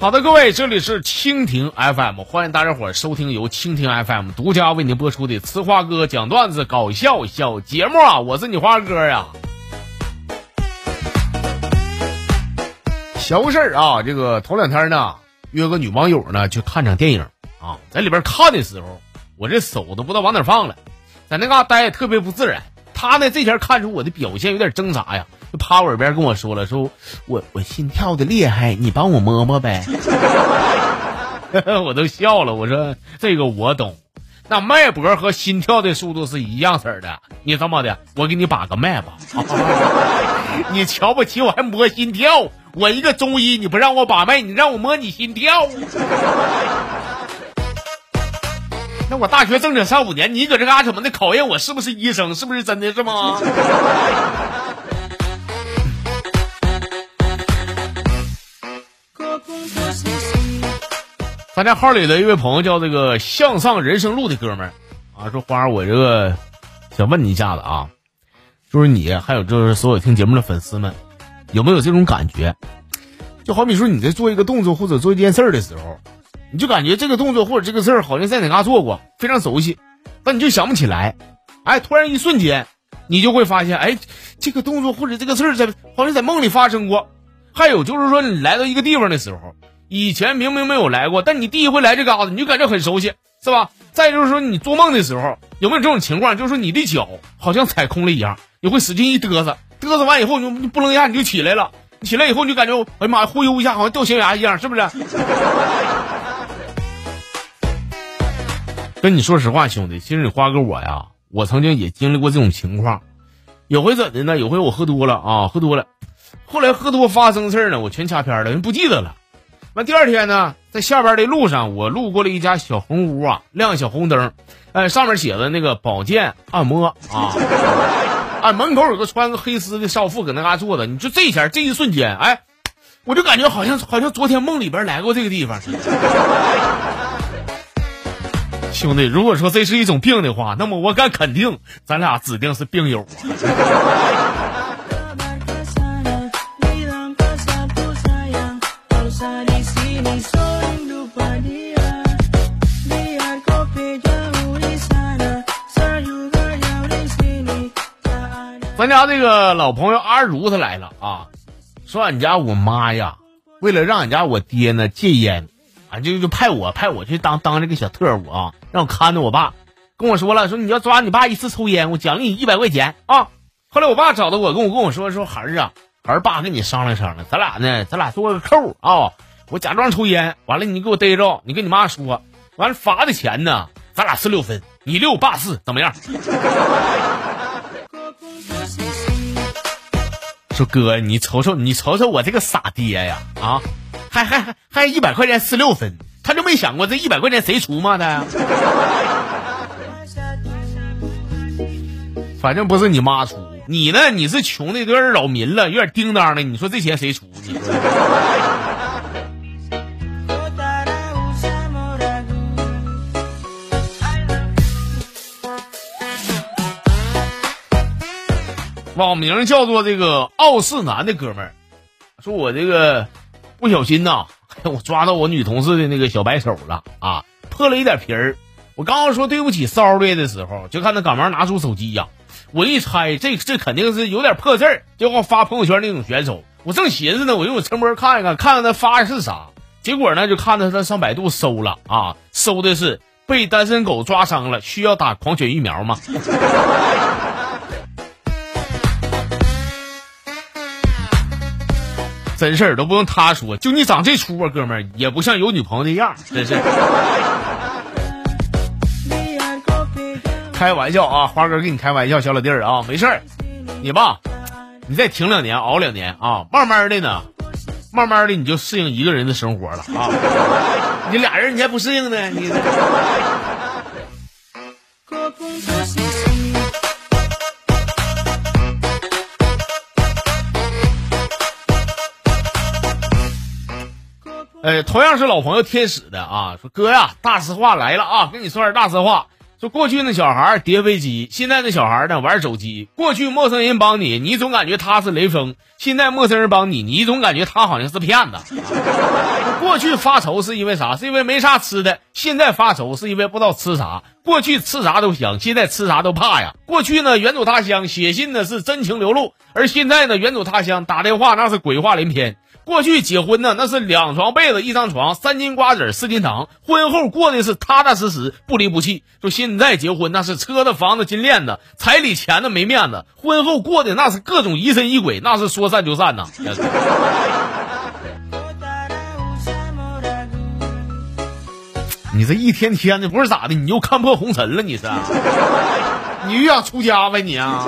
好的，各位，这里是蜻蜓 FM，欢迎大家伙收听由蜻蜓 FM 独家为您播出的《呲花哥讲段子》搞笑小节目啊！我是你花哥呀。小事儿啊，这个头两天呢，约个女网友呢去看场电影啊，在里边看的时候，我这手都不知道往哪放了，在那嘎待也特别不自然。她呢这前看出我的表现有点挣扎呀。就趴我耳边跟我说了，说我我心跳的厉害，你帮我摸摸呗。我都笑了，我说这个我懂，那脉搏和心跳的速度是一样式的。你这么的，我给你把个脉吧。你瞧不起我还摸心跳？我一个中医，你不让我把脉，你让我摸你心跳？那我大学正经上五年，你搁这嘎怎么的考验我是不是医生？是不是真的是吗？咱家号里的一位朋友叫这个向上人生路的哥们儿啊，说花儿，我这个想问你一下子啊，就是你还有就是所有听节目的粉丝们，有没有这种感觉？就好比说你在做一个动作或者做一件事儿的时候，你就感觉这个动作或者这个事儿好像在哪嘎做过，非常熟悉，但你就想不起来。哎，突然一瞬间，你就会发现，哎，这个动作或者这个事儿在好像在梦里发生过。还有就是说，你来到一个地方的时候。以前明明没有来过，但你第一回来这嘎子，你就感觉很熟悉，是吧？再就是说，你做梦的时候有没有这种情况？就是说你的脚好像踩空了一样，你会使劲一嘚瑟，嘚瑟完以后你你不楞一下你就起来了，起来以后你就感觉哎呀妈呀，忽悠一下好像掉悬崖一样，是不是？跟你说实话，兄弟，其实你花哥我呀，我曾经也经历过这种情况。有回怎的呢？有回我喝多了啊，喝多了，后来喝多发生事儿呢，我全掐片了，人不记得了。完第二天呢，在下班的路上，我路过了一家小红屋啊，亮小红灯，哎，上面写着那个保健按摩啊，哎，门口有个穿个黑丝的少妇搁那嘎坐着。你就这前这一瞬间，哎，我就感觉好像好像昨天梦里边来过这个地方似的。兄弟，如果说这是一种病的话，那么我敢肯定，咱俩指定是病友他这个老朋友阿如他来了啊，说俺家我妈呀，为了让俺家我爹呢戒烟，啊就就派我派我去当当这个小特务啊，让我看着我爸，跟我说了说你要抓你爸一次抽烟，我奖励你一百块钱啊。后来我爸找到我，跟我跟我说说孩儿啊，孩儿爸跟你商量商量，咱俩呢咱俩做个扣啊，我假装抽烟，完了你给我逮着，你跟你妈说，完了罚的钱呢，咱俩是六分，你六爸四，怎么样？说哥，你瞅瞅，你瞅瞅我这个傻爹呀！啊，还还还还一百块钱四六分，他就没想过这一百块钱谁出吗？他？反正不是你妈出，你呢？你是穷的有点扰民了，有点叮当的。你说这钱谁出？你说网名叫做这个傲世男的哥们儿，说我这个不小心呐，我抓到我女同事的那个小白手了啊，破了一点皮儿。我刚刚说对不起骚瑞的时候，就看他赶忙拿出手机呀。我一猜，这这肯定是有点破事儿，就要发朋友圈那种选手。我正寻思呢，我用我陈波看一看，看看他发的是啥。结果呢，就看到他上百度搜了啊，搜的是被单身狗抓伤了，需要打狂犬疫苗吗？真事儿都不用他说，就你长这出啊，哥们儿也不像有女朋友的样真是。开玩笑啊，花哥跟你开玩笑，小老弟儿啊，没事儿，你吧，你再挺两年，熬两年啊，慢慢的呢，慢慢的你就适应一个人的生活了啊。你俩人你还不适应呢，你。呃，同样是老朋友天使的啊，说哥呀，大实话来了啊，跟你说点大实话。说过去那小孩叠飞机，现在那小孩呢玩手机。过去陌生人帮你，你总感觉他是雷锋；现在陌生人帮你，你总感觉他好像是骗子。过去发愁是因为啥？是因为没啥吃的。现在发愁是因为不知道吃啥。过去吃啥都香，现在吃啥都怕呀。过去呢，远走他乡写信呢是真情流露，而现在呢，远走他乡打电话那是鬼话连篇。过去结婚呢，那是两床被子一张床，三斤瓜子四斤糖，婚后过的是踏踏实实，不离不弃。说现在结婚那是车子房子金链子，彩礼钱的没面子，婚后过的那是各种疑神疑鬼，那是说散就散呐。你这一天天的不是咋的？你又看破红尘了？你是？你又想出家呗？你啊？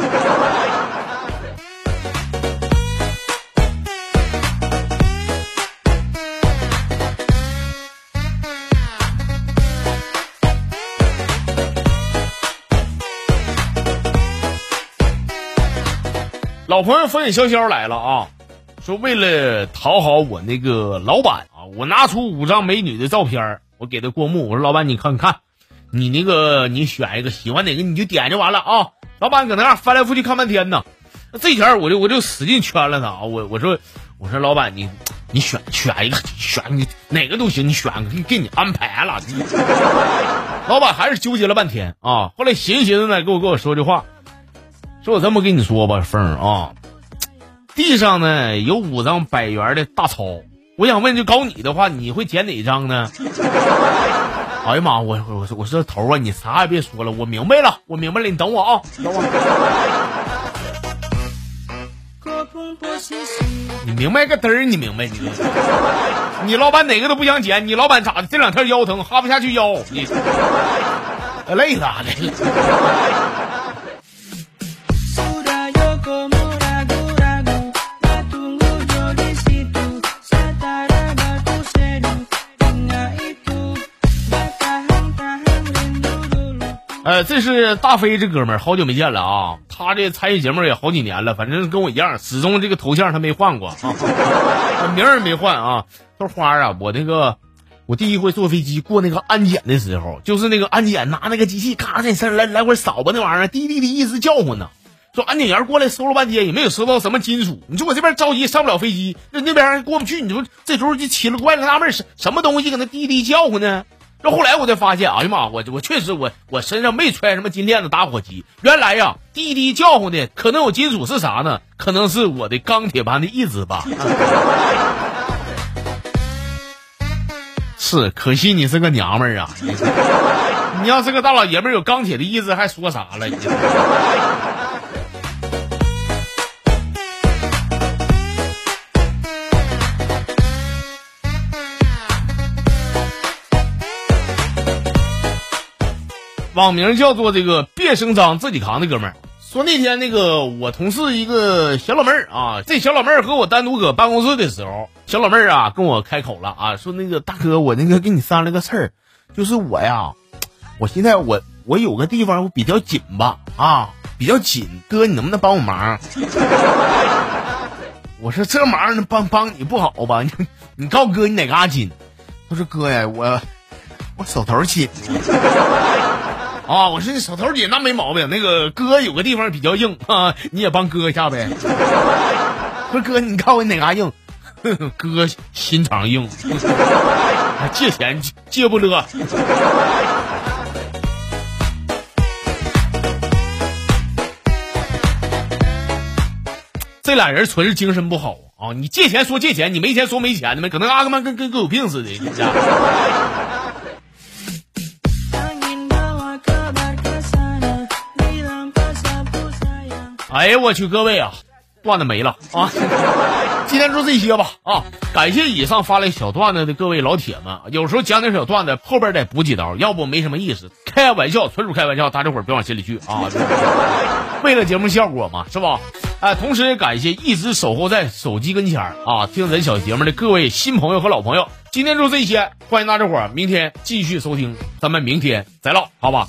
老朋友风雨潇潇来了啊！说为了讨好我那个老板啊，我拿出五张美女的照片我给他过目。我说老板，你看看，你那个你选一个喜欢哪个你就点就完了啊！老板搁那儿翻来覆去看半天呢。那这前我就我就使劲圈了他啊！我我说我说老板你你选选一个选你哪个都行，你选给给你安排了。老板还是纠结了半天啊！后来寻思寻思呢，给我跟我说句话。说我这么跟你说吧，凤儿啊，地上呢有五张百元的大钞，我想问，就搞你的话，你会剪哪张呢？哎呀妈，我我我说头啊，你啥也别说了，我明白了，我明白了，你等我啊，等我。你明白个嘚儿，你明白你？你老板哪个都不想捡，你老板咋的？这两天腰疼，哈不下去腰，你 累咋的？呃，这是大飞这哥们儿，好久没见了啊！他这参与节目也好几年了，反正跟我一样，始终这个头像他没换过，啊名儿没换啊。说花啊，我那个我第一回坐飞机过那个安检的时候，就是那个安检拿那个机器咔在身来来回扫吧，那玩意儿滴滴滴一直叫唤呢。说安检员过来搜了半天也没有搜到什么金属，你说我这边着急上不了飞机，那那边过不去，你说这时候就奇了怪了，纳闷什什么东西搁那滴滴叫唤呢？这后来我才发现，哎呀妈，我我确实我我身上没揣什么金链子打火机，原来呀滴滴叫唤的可能有金属是啥呢？可能是我的钢铁般的意志吧。是，可惜你是个娘们儿啊！你要是个大老爷们儿，有钢铁的意志还说啥了？网名叫做这个别声张自己扛的哥们儿说那天那个我同事一个小老妹儿啊，这小老妹儿和我单独搁办公室的时候，小老妹儿啊跟我开口了啊，说那个大哥，我那个跟你商量个事儿，就是我呀，我现在我我有个地方我比较紧吧啊，比较紧，哥你能不能帮我忙？我说这忙能帮帮你不好吧？你 你告哥你哪嘎紧？他说哥呀，我我手头紧。啊！我说你手头姐，那没毛病。那个哥有个地方比较硬啊，你也帮哥一下呗。不是哥，你看我哪嘎硬？哥心肠硬，借钱借不了。这俩人纯是精神不好啊！你借钱说借钱，你没钱说没钱的呗，可能阿哥们跟跟狗有病似的，你家哎呀，我去，各位啊，段子没了啊！今天就这些吧啊！感谢以上发来小段子的各位老铁们。有时候讲点小段子，后边得补几刀，要不没什么意思。开玩笑，纯属开玩笑，大家伙儿别往心里去啊！为了节目效果嘛，是吧？哎，同时也感谢一直守候在手机跟前啊听咱小节目的各位新朋友和老朋友。今天就这些，欢迎大家伙儿明天继续收听，咱们明天再唠，好吧？